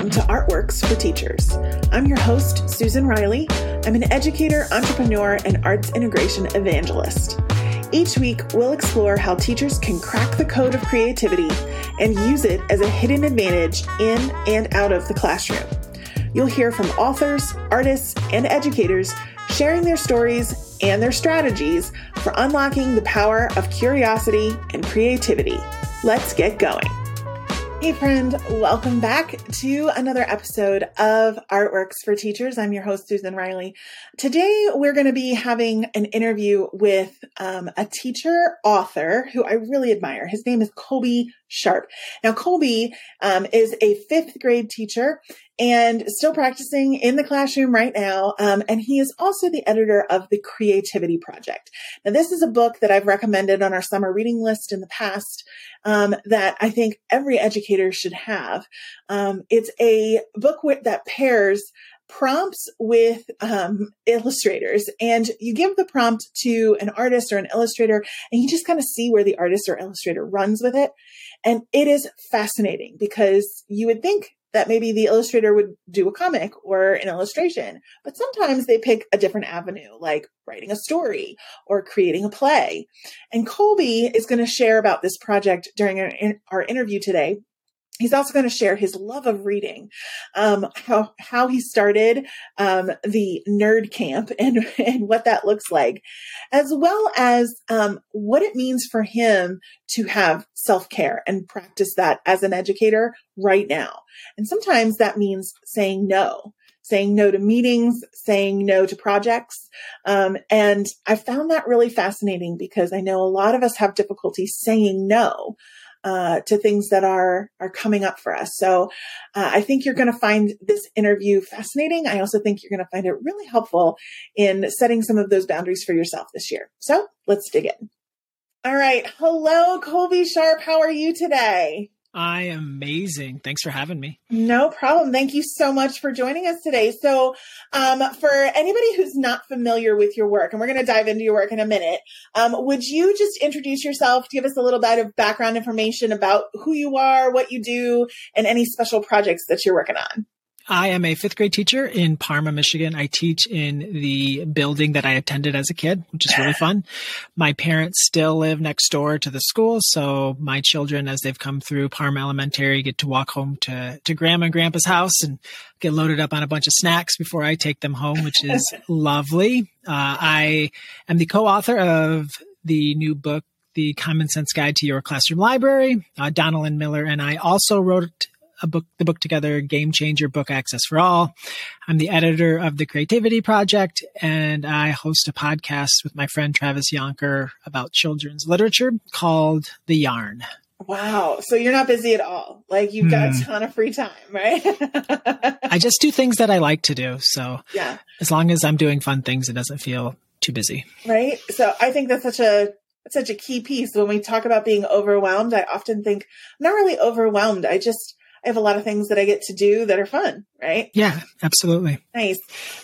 Welcome to Artworks for Teachers. I'm your host, Susan Riley. I'm an educator, entrepreneur, and arts integration evangelist. Each week, we'll explore how teachers can crack the code of creativity and use it as a hidden advantage in and out of the classroom. You'll hear from authors, artists, and educators sharing their stories and their strategies for unlocking the power of curiosity and creativity. Let's get going. Hey, friend, welcome back to another episode of Artworks for Teachers. I'm your host, Susan Riley. Today, we're going to be having an interview with um, a teacher author who I really admire. His name is Colby Sharp. Now, Colby um, is a fifth grade teacher and still practicing in the classroom right now. Um, and he is also the editor of the Creativity Project. Now, this is a book that I've recommended on our summer reading list in the past um, that I think every educator should have. Um, it's a book with, that pairs prompts with um, illustrators and you give the prompt to an artist or an illustrator and you just kind of see where the artist or illustrator runs with it and it is fascinating because you would think that maybe the illustrator would do a comic or an illustration, but sometimes they pick a different avenue, like writing a story or creating a play. And Colby is going to share about this project during our, our interview today He's also going to share his love of reading, um, how how he started um, the nerd camp and and what that looks like, as well as um, what it means for him to have self care and practice that as an educator right now. And sometimes that means saying no, saying no to meetings, saying no to projects. Um, and I found that really fascinating because I know a lot of us have difficulty saying no uh, to things that are are coming up for us. So uh, I think you're going to find this interview fascinating. I also think you're going to find it really helpful in setting some of those boundaries for yourself this year. So let's dig in. All right. Hello, Colby Sharp. How are you today? I am amazing. Thanks for having me. No problem. Thank you so much for joining us today. So, um, for anybody who's not familiar with your work, and we're going to dive into your work in a minute, um, would you just introduce yourself, give us a little bit of background information about who you are, what you do, and any special projects that you're working on? I am a fifth grade teacher in Parma, Michigan. I teach in the building that I attended as a kid, which is really fun. My parents still live next door to the school. So my children, as they've come through Parma Elementary, get to walk home to, to grandma and grandpa's house and get loaded up on a bunch of snacks before I take them home, which is lovely. Uh, I am the co-author of the new book, The Common Sense Guide to Your Classroom Library. Uh, Donalyn Miller and I also wrote a book, the book together, Game Changer Book Access for All. I'm the editor of the Creativity Project, and I host a podcast with my friend Travis Jonker about children's literature called The Yarn. Wow. So you're not busy at all. Like you've got mm. a hmm. ton of free time, right? I just do things that I like to do. So yeah, as long as I'm doing fun things, it doesn't feel too busy. Right. So I think that's such a that's such a key piece. When we talk about being overwhelmed, I often think I'm not really overwhelmed. I just I have a lot of things that I get to do that are fun, right? Yeah, absolutely. Nice.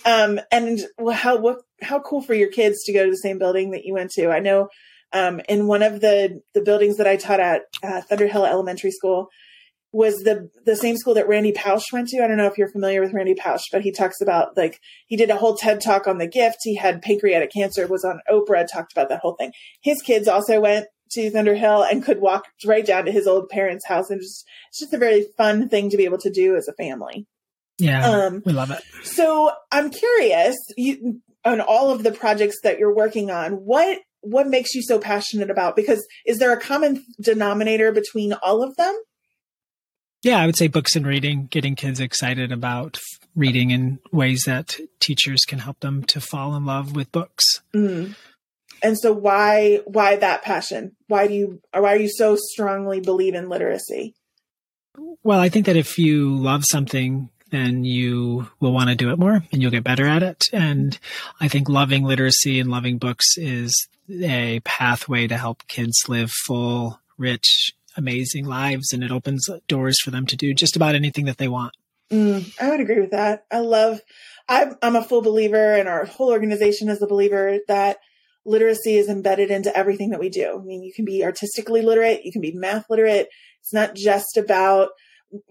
Um, and how what how cool for your kids to go to the same building that you went to. I know um, in one of the the buildings that I taught at uh, Thunderhill Elementary School was the the same school that Randy Pausch went to. I don't know if you're familiar with Randy Pausch, but he talks about like he did a whole TED talk on the gift. He had pancreatic cancer, was on Oprah, talked about that whole thing. His kids also went to Thunderhill and could walk right down to his old parents' house. And just, it's just a very fun thing to be able to do as a family. Yeah. Um, we love it. So I'm curious, you, on all of the projects that you're working on, what, what makes you so passionate about? Because is there a common denominator between all of them? Yeah, I would say books and reading, getting kids excited about reading in ways that teachers can help them to fall in love with books. Mm. And so why why that passion? Why do you or why are you so strongly believe in literacy? Well, I think that if you love something, then you will want to do it more and you'll get better at it. And I think loving literacy and loving books is a pathway to help kids live full, rich, amazing lives. And it opens doors for them to do just about anything that they want. Mm, I would agree with that. I love, I'm, I'm a full believer and our whole organization is a believer that literacy is embedded into everything that we do. I mean, you can be artistically literate, you can be math literate. It's not just about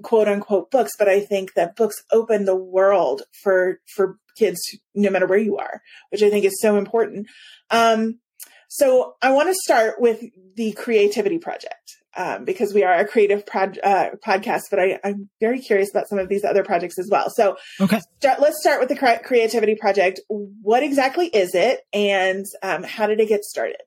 quote unquote books, but I think that books open the world for for kids no matter where you are, which I think is so important. Um, so I want to start with the creativity project um, because we are a creative prod, uh, podcast, but I, am very curious about some of these other projects as well. So okay. Start, let's start with the creativity project. What exactly is it and um, how did it get started?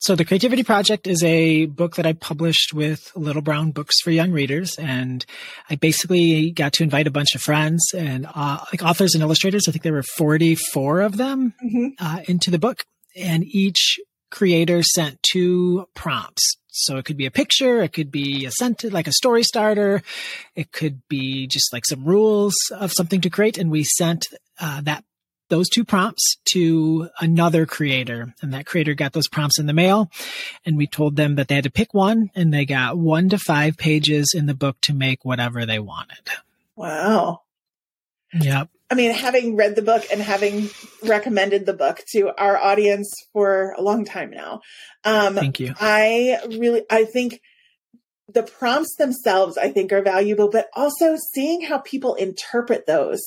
So the Creativity Project is a book that I published with Little Brown Books for Young Readers, and I basically got to invite a bunch of friends and uh, like authors and illustrators. I think there were forty four of them mm-hmm. uh, into the book, and each creator sent two prompts. So it could be a picture, it could be a sentence, like a story starter, it could be just like some rules of something to create, and we sent uh, that those two prompts to another creator and that creator got those prompts in the mail and we told them that they had to pick one and they got one to five pages in the book to make whatever they wanted. Wow. Yep. I mean, having read the book and having recommended the book to our audience for a long time now. Um, Thank you. I really, I think the prompts themselves, I think, are valuable, but also seeing how people interpret those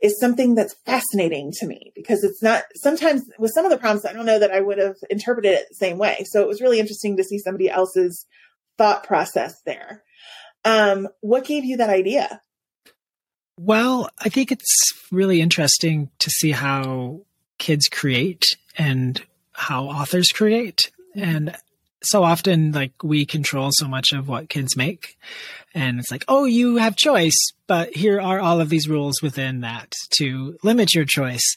is something that's fascinating to me because it's not sometimes with some of the prompts, I don't know that I would have interpreted it the same way. So it was really interesting to see somebody else's thought process there. Um, what gave you that idea? Well, I think it's really interesting to see how kids create and how authors create. And so often like we control so much of what kids make and it's like oh you have choice but here are all of these rules within that to limit your choice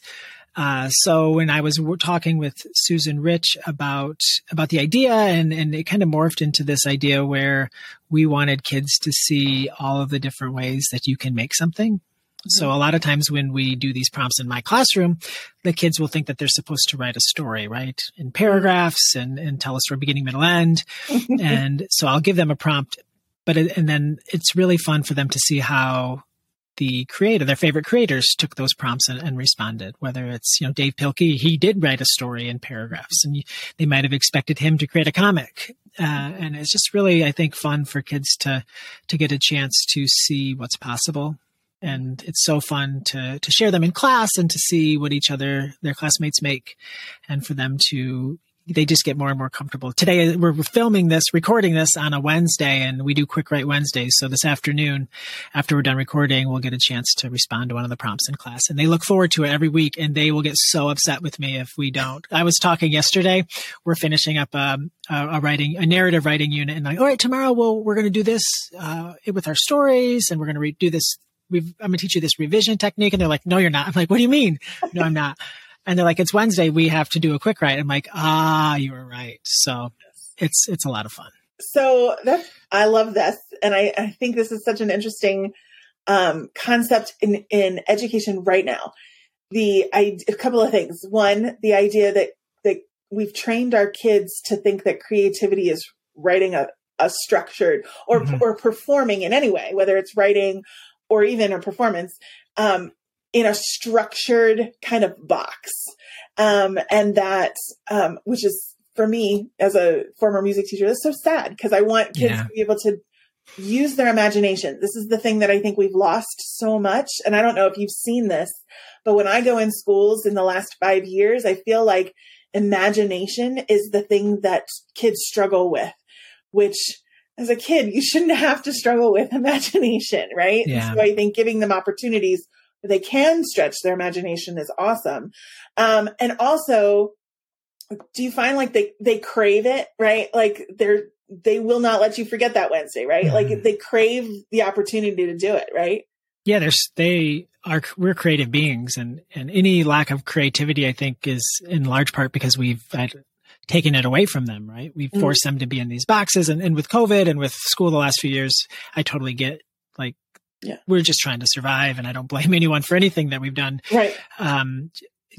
uh, so when I was talking with Susan Rich about about the idea, and and it kind of morphed into this idea where we wanted kids to see all of the different ways that you can make something, so a lot of times when we do these prompts in my classroom, the kids will think that they're supposed to write a story, right? In paragraphs and, and tell us from beginning, middle, end. and so I'll give them a prompt, but, it, and then it's really fun for them to see how the creator, their favorite creators took those prompts and, and, responded. Whether it's, you know, Dav Pilkey, he did write a story in paragraphs and they might have expected him to create a comic. Uh, and it's just really, I think, fun for kids to, to get a chance to see what's possible and it's so fun to to share them in class and to see what each other their classmates make and for them to they just get more and more comfortable. Today we're filming this, recording this on a Wednesday and we do quick write Wednesdays. So this afternoon, after we're done recording, we'll get a chance to respond to one of the prompts in class and they look forward to it every week and they will get so upset with me if we don't. I was talking yesterday, we're finishing up um, a, a, writing, a narrative writing unit and like, all right, tomorrow we'll, we're going to do this, uh, with our stories and we're going to re- do this We've, I'm going to teach you this revision technique. And they're like, no, you're not. I'm like, what do you mean? No, I'm not. And they're like, it's Wednesday. We have to do a quick write. I'm like, ah, you were right. So it's, it's a lot of fun. So that I love this. And I, I think this is such an interesting, um, concept in, in education right now. The, I, a couple of things. One, the idea that, that we've trained our kids to think that creativity is writing a, a structured or, mm-hmm. or performing in any way, whether it's writing or even a performance um, in a structured kind of box. Um, and that, um, which is for me as a former music teacher, that's so sad because I want kids yeah. to be able to use their imagination. This is the thing that I think we've lost so much. And I don't know if you've seen this, but when I go in schools in the last five years, I feel like imagination is the thing that kids struggle with, which as a kid, you shouldn't have to struggle with imagination, right? Yeah. So I think giving them opportunities they can stretch their imagination is awesome. Um, and also, do you find like they, they crave it, right? Like they're, they will not let you forget that Wednesday, right? Mm-hmm. Like they crave the opportunity to do it, right? Yeah, there's they are we're creative beings, and and any lack of creativity, I think, is in large part because we've taken it away from them, right? We've mm. forced them to be in these boxes. And, and with COVID and with school the last few years, I totally get like, yeah. we're just trying to survive. And I don't blame anyone for anything that we've done. Right. Um,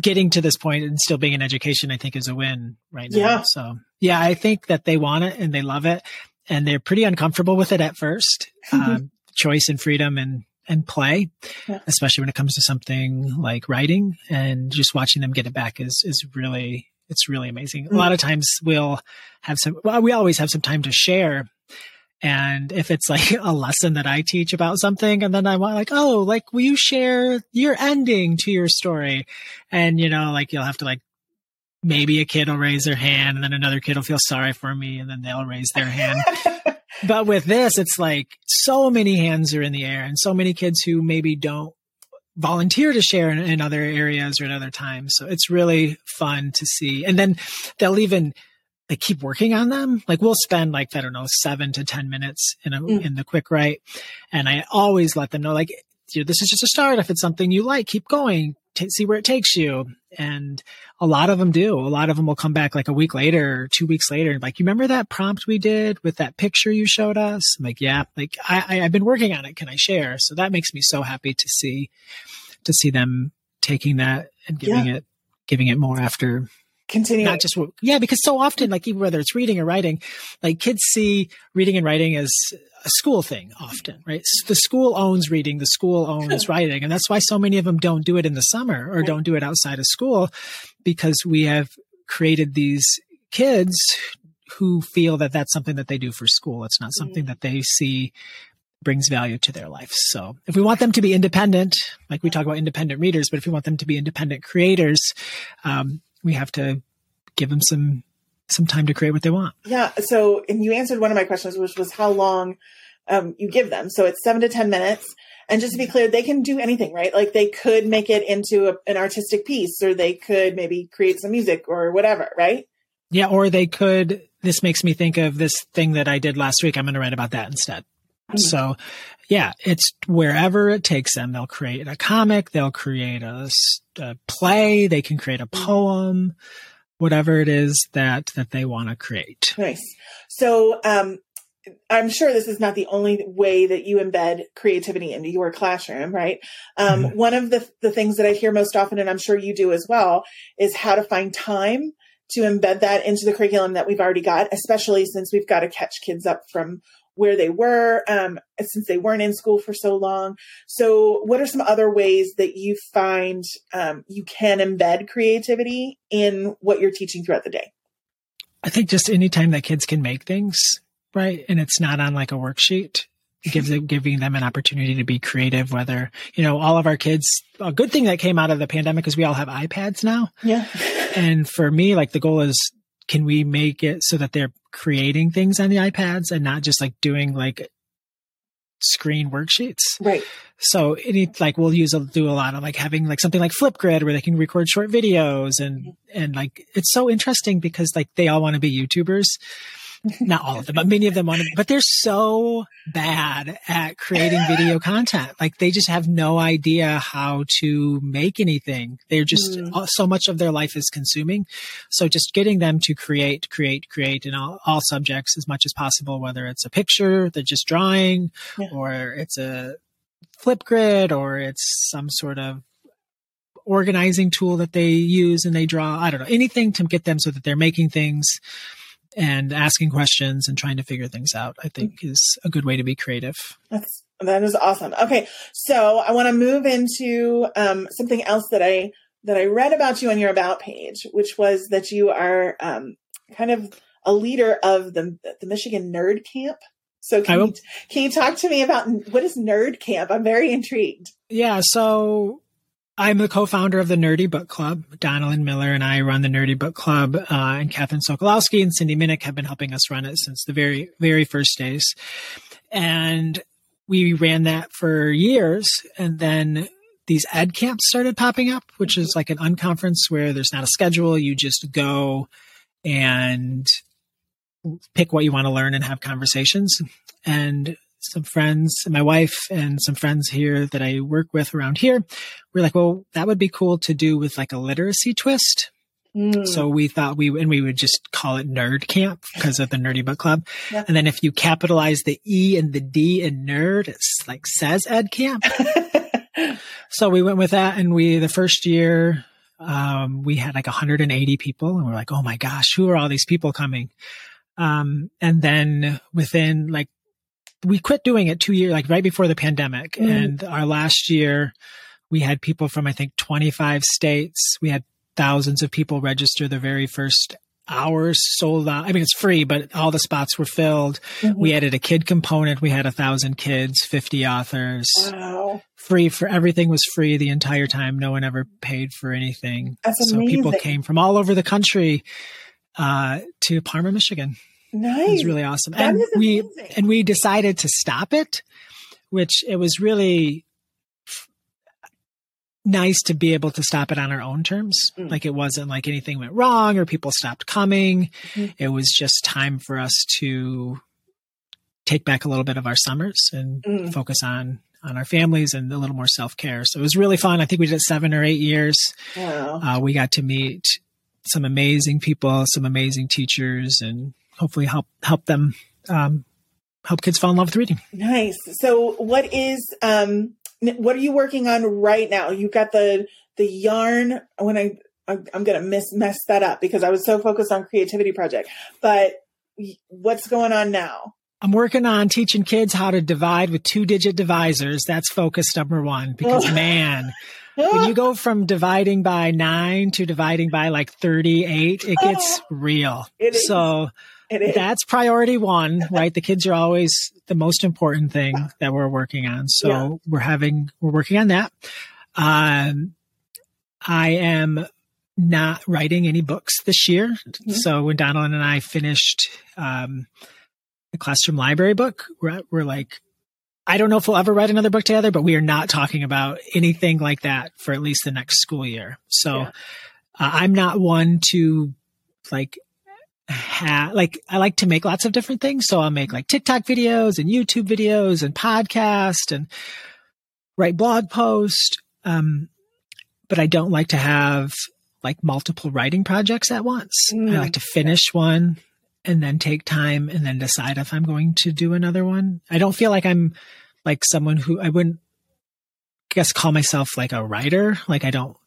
getting to this point and still being in education, I think is a win right now. Yeah. So yeah, I think that they want it and they love it and they're pretty uncomfortable with it at first. um, choice and freedom and, and play, yeah. especially when it comes to something like writing and just watching them get it back is, is really it's really amazing. Mm-hmm. A lot of times we'll have some, well, we always have some time to share. And if it's like a lesson that I teach about something and then I want like, oh, like, will you share your ending to your story? And, you know, like you'll have to like, maybe a kid will raise their hand and then another kid will feel sorry for me and then they'll raise their hand. but with this, it's like so many hands are in the air and so many kids who maybe don't volunteer to share in, in, other areas or at other times. So it's really fun to see. And then they'll even they keep working on them. Like we'll spend like I don't know seven to ten minutes in a, mm. in the quick write, and I always let them know like this is just a start. If it's something you like, keep going. T- see where it takes you. And a lot of them do. A lot of them will come back like a week later, or two weeks later, and like, you remember that prompt we did with that picture you showed us? I'm like, yeah, like I, I I've been working on it. Can I share? So that makes me so happy to see to see them taking that and giving yeah. it giving it more after continue not just yeah because so often like even whether it's reading or writing like kids see reading and writing as a school thing often right? The school owns reading the school owns writing and that's why so many of them don't do it in the summer or don't do it outside of school because we have created these kids who feel that that's something that they do for school. It's not something mm-hmm. that they see brings value to their life. So if we want them to be independent, like we talk about independent readers, but if we want them to be independent creators, um, we have to give them some some time to create what they want. Yeah. So, and you answered one of my questions, which was how long um, you give them. So it's seven to ten minutes. And just to be clear, they can do anything, right? Like they could make it into a, an artistic piece, or they could maybe create some music or whatever, right? Yeah. Or they could. This makes me think of this thing that I did last week. I'm going to write about that instead. Mm-hmm. So, yeah, it's wherever it takes them. They'll create a comic, they'll create a, a play, they can create a mm-hmm. poem, whatever it is that that they want to create. Nice. So, um, I'm sure this is not the only way that you embed creativity into your classroom, right? Um, mm-hmm. One of the, the things that I hear most often, and I'm sure you do as well, is how to find time to embed that into the curriculum that we've already got, especially since we've got to catch kids up from where they were um, since they weren't in school for so long. So, what are some other ways that you find um, you can embed creativity in what you're teaching throughout the day? I think just anytime that kids can make things, right, and it's not on like a worksheet, gives them giving them an opportunity to be creative. Whether you know all of our kids, a good thing that came out of the pandemic is we all have iPads now. Yeah. and for me, like the goal is can we make it so that they're creating things on the iPads and not just like doing like screen worksheets. Right. So any like we'll use a, do a lot of like having like something like Flipgrid where they can record short videos and mm-hmm. and like it's so interesting because like they all want to be YouTubers not all of them, but many of them want to, but they're so bad at creating video content. Like they just have no idea how to make anything. They're just mm. so much of their life is consuming. So just getting them to create, create, create in all, all subjects as much as possible, whether it's a picture, they're just drawing yeah. or it's a Flipgrid or it's some sort of organizing tool that they use and they draw. I don't know, anything to get them so that they're making things and asking questions and trying to figure things out, I think is a good way to be creative. That's, that is awesome. Okay. So I want to move into um, something else that I, that I read about you on your about page, which was that you are um, kind of a leader of the, the Michigan Nerd Camp. So can you, can you talk to me about what is Nerd Camp? I'm very intrigued. Yeah. So I'm the co-founder of the Nerdy Book Club. Donalyn Miller and I run the Nerdy Book Club, uh, and Katherine Sokolowski and Cindy Minnich have been helping us run it since the very, very first days. And we ran that for years, and then these ed camps started popping up, which is like an unconference where there's not a schedule. You just go and pick what you want to learn and have conversations. And some friends, my wife and some friends here that I work with around here, we're like, well, that would be cool to do with like a literacy twist. Mm. So we thought we, and we would just call it nerd camp because of the nerdy book club. And then if you capitalize the E and the D in nerd, it's like says ed camp. so we went with that and we, the first year, um, we had like 180 people and we're like, oh my gosh, who are all these people coming? Um, and then within like we quit doing it two years, like right before the pandemic. Mm. And our last year, we had people from, I think, 25 states. We had thousands of people register the very first hours sold out. I mean, it's free, but all the spots were filled. Mm-hmm. We added a kid component. We had a thousand kids, 50 authors. Wow. Free for everything was free the entire time. No one ever paid for anything. That's so people came from all over the country uh, to Parma, Michigan. Nice. It was really awesome. That and we and we decided to stop it, which it was really nice to be able to stop it on our own terms. Mm. Like it wasn't like anything went wrong or people stopped coming. Mm. It was just time for us to take back a little bit of our summers and mm. focus on on our families and a little more self care. So it was really fun. I think we did seven or eight years. Wow. Uh, we got to meet some amazing people, some amazing teachers, and hopefully help help them um, help kids fall in love with reading. Nice. So, what is um, what are you working on right now? You've got the the yarn. When I I'm gonna miss mess that up because I was so focused on creativity project. But what's going on now? I'm working on teaching kids how to divide with two digit divisors. That's focus number one because man, when you go from dividing by nine to dividing by like 38, it gets real. It so that's priority one, right? the kids are always the most important thing that we're working on. So yeah. we're having, we're working on that. Um, I am not writing any books this year. Mm-hmm. So when Donalyn and I finished, um, the classroom library book, we're, we're like, I don't know if we'll ever write another book together, but we are not talking about anything like that for at least the next school year. So yeah. uh, I'm not one to like ha- like I like to make lots of different things. So I'll make like TikTok videos and YouTube videos and podcast and write blog posts. Um, but I don't like to have like multiple writing projects at once. Mm. I like to finish one and then take time and then decide if I'm going to do another one. I don't feel like I'm like someone who I wouldn't guess call myself like a writer. Like I don't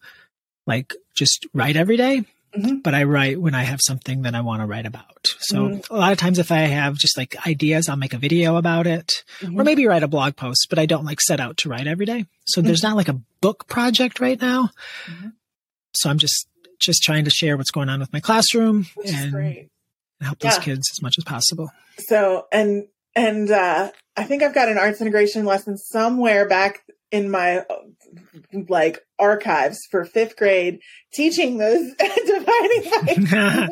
like just write every day. Mm-hmm. but I write when I have something that I want to write about. So mm-hmm. a lot of times if I have just like ideas, I'll make a video about it mm-hmm. or maybe write a blog post, but I don't like set out to write every day. So there's not like a book project right now. Mm-hmm. So I'm just, just trying to share what's going on with my classroom and, and, help those kids as much as possible. So, and, and, uh, I think I've got an arts integration lesson somewhere back in my like archives for fifth grade teaching those dividing by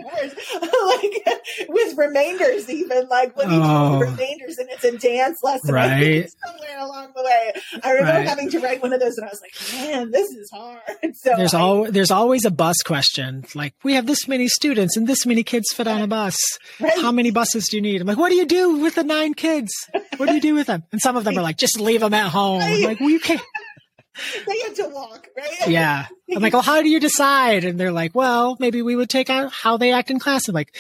like with remainders even like when you oh, remainders and it's a dance lesson right. somewhere along the way. I remember right. having to write one of those and i was like man this is hard. So there's I, all there's always a bus question like we have this many students and this many kids fit on a bus. Right. how many buses do you need? I'm like what do you do with the nine kids? What do you do with them? And some of them are like just leave them at home. Right. like we can't they had to walk, right? Yeah. I'm like, well, how do you decide? And they're like, well, maybe we would take out how they act in class. I'm like,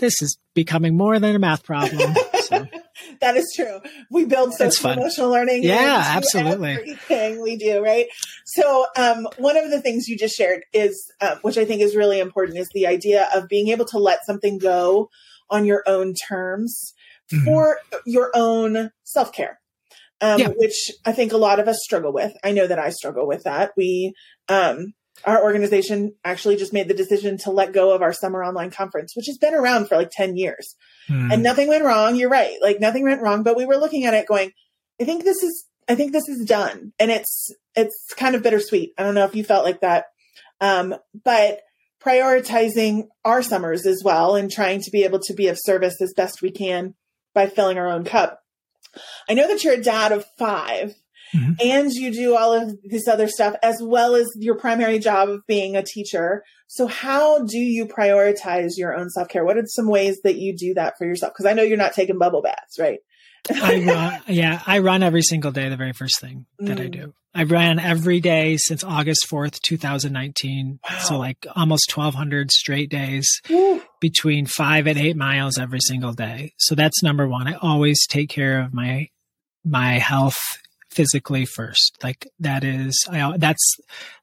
this is becoming more than a math problem. So. that is true. We build social emotional learning. Yeah, absolutely. Everything we do, right? So, um, one of the things you just shared is, uh, which I think is really important, is the idea of being able to let something go on your own terms mm-hmm. for your own self care um, yeah. which I think a lot of us struggle with. I know that I struggle with that. We, um, our organization actually just made the decision to let go of our summer online conference, which has been around for like 10 years. Mm. And nothing went wrong. You're right. Like nothing went wrong, but we were looking at it going, I think this is, I think this is done. And it's, it's kind of bittersweet. I don't know if you felt like that. Um, but prioritizing our summers as well and trying to be able to be of service as best we can by filling our own cup I know that you're a dad of 5 mm-hmm. and you do all of this other stuff as well as your primary job of being a teacher. So how do you prioritize your own self care? What are some ways that you do that for yourself? Because I know you're not taking bubble baths, right? I run, yeah, I run every single day. The very first thing that mm. I do. I ran every day since August 4th, 2019. Wow. So like almost 1200 straight days between five and eight miles every single day. So that's number one. I always take care of my, my health physically first. Like that is, I, that's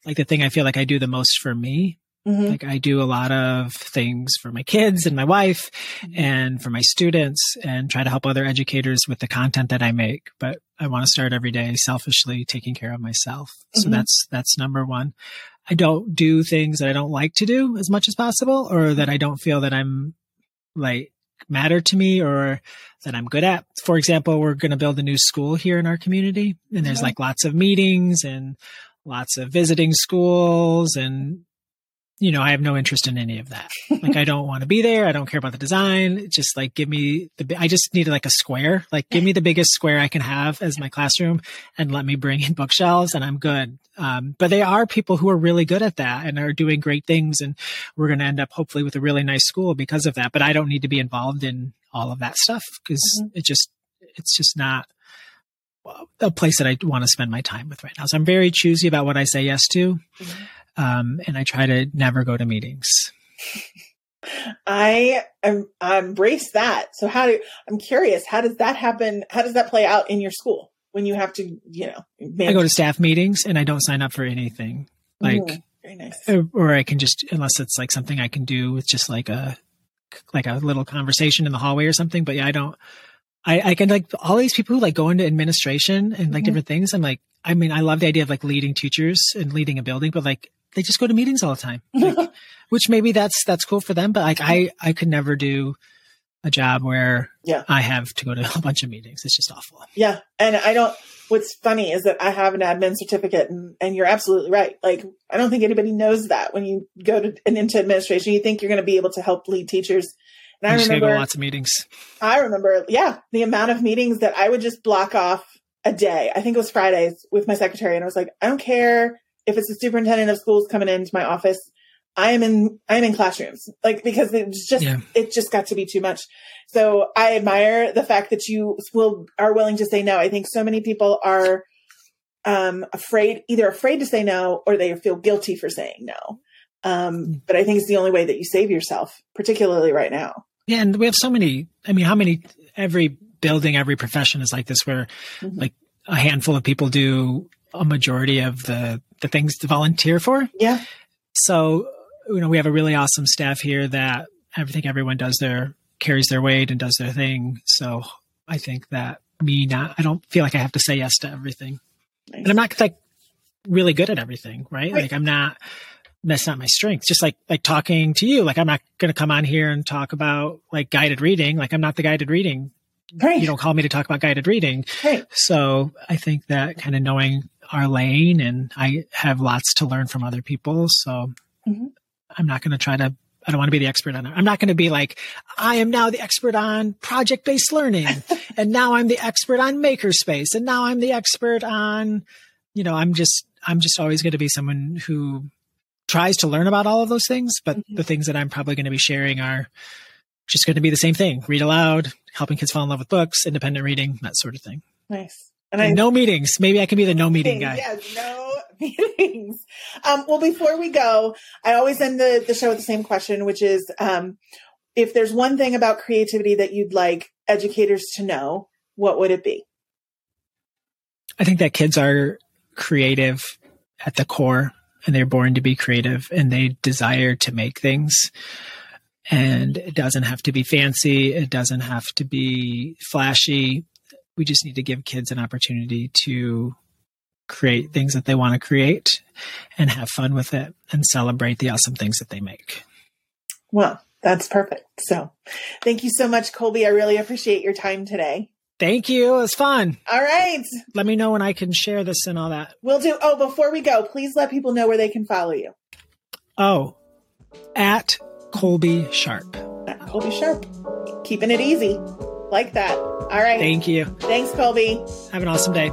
like the thing I feel like I do the most for me Mm-hmm. Like I do a lot of things for my kids and my wife mm-hmm. and for my students and try to help other educators with the content that I make. But I want to start every day selfishly taking care of myself. Mm-hmm. So that's, that's number one. I don't do things that I don't like to do as much as possible or that I don't feel that I'm like matter to me or that I'm good at. For example, we're going to build a new school here in our community and there's like lots of meetings and lots of visiting schools and you know, I have no interest in any of that. Like, I don't want to be there. I don't care about the design. Just like give me the, I just need like a square. Like, give me the biggest square I can have as my classroom and let me bring in bookshelves and I'm good. Um, but they are people who are really good at that and are doing great things. And we're going to end up hopefully with a really nice school because of that. But I don't need to be involved in all of that stuff because mm-hmm. it just, it's just not a place that I want to spend my time with right now. So I'm very choosy about what I say yes to. Mm-hmm um, and I try to never go to meetings. I am embrace that. So how do I'm curious, how does that happen? How does that play out in your school when you have to, you know, manage? I go to staff meetings and I don't sign up for anything. Like mm, very nice. Or, or I can just unless it's like something I can do with just like a like a little conversation in the hallway or something. But yeah, I don't I, I can like all these people who like go into administration and like mm-hmm. different things. I'm like, I mean, I love the idea of like leading teachers and leading a building, but like they just go to meetings all the time, like, which maybe that's that's cool for them. But like I I could never do a job where yeah. I have to go to a bunch of meetings. It's just awful. Yeah, and I don't. What's funny is that I have an admin certificate, and, and you're absolutely right. Like I don't think anybody knows that when you go to and into administration, you think you're going to be able to help lead teachers. And I remember lots of meetings. I remember, yeah, the amount of meetings that I would just block off a day. I think it was Fridays with my secretary, and I was like, I don't care if it's the superintendent of schools coming into my office, I am in I am in classrooms like because it's just yeah. it just got to be too much. So I admire the fact that you will are willing to say no. I think so many people are um afraid either afraid to say no or they feel guilty for saying no. Um hmm. but I think it's the only way that you save yourself, particularly right now. Yeah, and we have so many I mean how many every building, every profession is like this where mm-hmm. like a handful of people do a majority of the the things to volunteer for. Yeah. So, you know, we have a really awesome staff here that I think everyone does their carries their weight and does their thing. So I think that me not I don't feel like I have to say yes to everything. Nice. And I'm not like really good at everything, right? right? Like I'm not that's not my strength. Just like like talking to you, like I'm not going to come on here and talk about like guided reading. Like I'm not the guided reading. Right. You don't call me to talk about guided reading. Right. So I think that kind of knowing our lane and I have lots to learn from other people. So mm-hmm. I'm not going to try to, I don't want to be the expert on it. I'm not going to be like, I am now the expert on project based learning. and now I'm the expert on makerspace. And now I'm the expert on, you know, I'm just, I'm just always going to be someone who tries to learn about all of those things. But mm-hmm. the things that I'm probably going to be sharing are just going to be the same thing read aloud, helping kids fall in love with books, independent reading, that sort of thing. Nice. And, I, no meetings. Maybe I can be the no meeting guy. Yes, no meetings. Um, well, before we go, I always end the, the show with the same question, which is um, if there's one thing about creativity that you'd like educators to know, what would it be? I think that kids are creative at the core and they're born to be creative and they desire to make things. And it doesn't have to be fancy. It doesn't have to be flashy we just need to give kids an opportunity to create things that they want to create and have fun with it and celebrate the awesome things that they make. Well, that's perfect. So thank you so much, Colby. I really appreciate your time today. Thank you. It was fun. All right. Let me know when I can share this and all that. We'll do. Oh, before we go, please let people know where they can follow you. Oh, at Colby Sharp. At Colby Sharp. Keeping it easy. Like that. All right. Thank you. Thanks, Colby. Have an awesome day.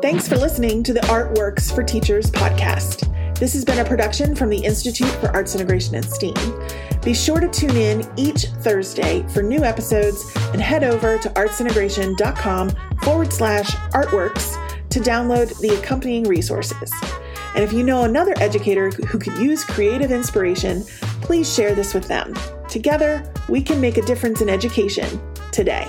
Thanks for listening to the Artworks for Teachers podcast. This has been a production from the Institute for Arts Integration and STEAM. Be sure to tune in each Thursday for new episodes and head over to artsintegration.com forward slash artworks to download the accompanying resources. And if you know another educator who could use creative inspiration, please share this with them. Together, we can make a difference in education today.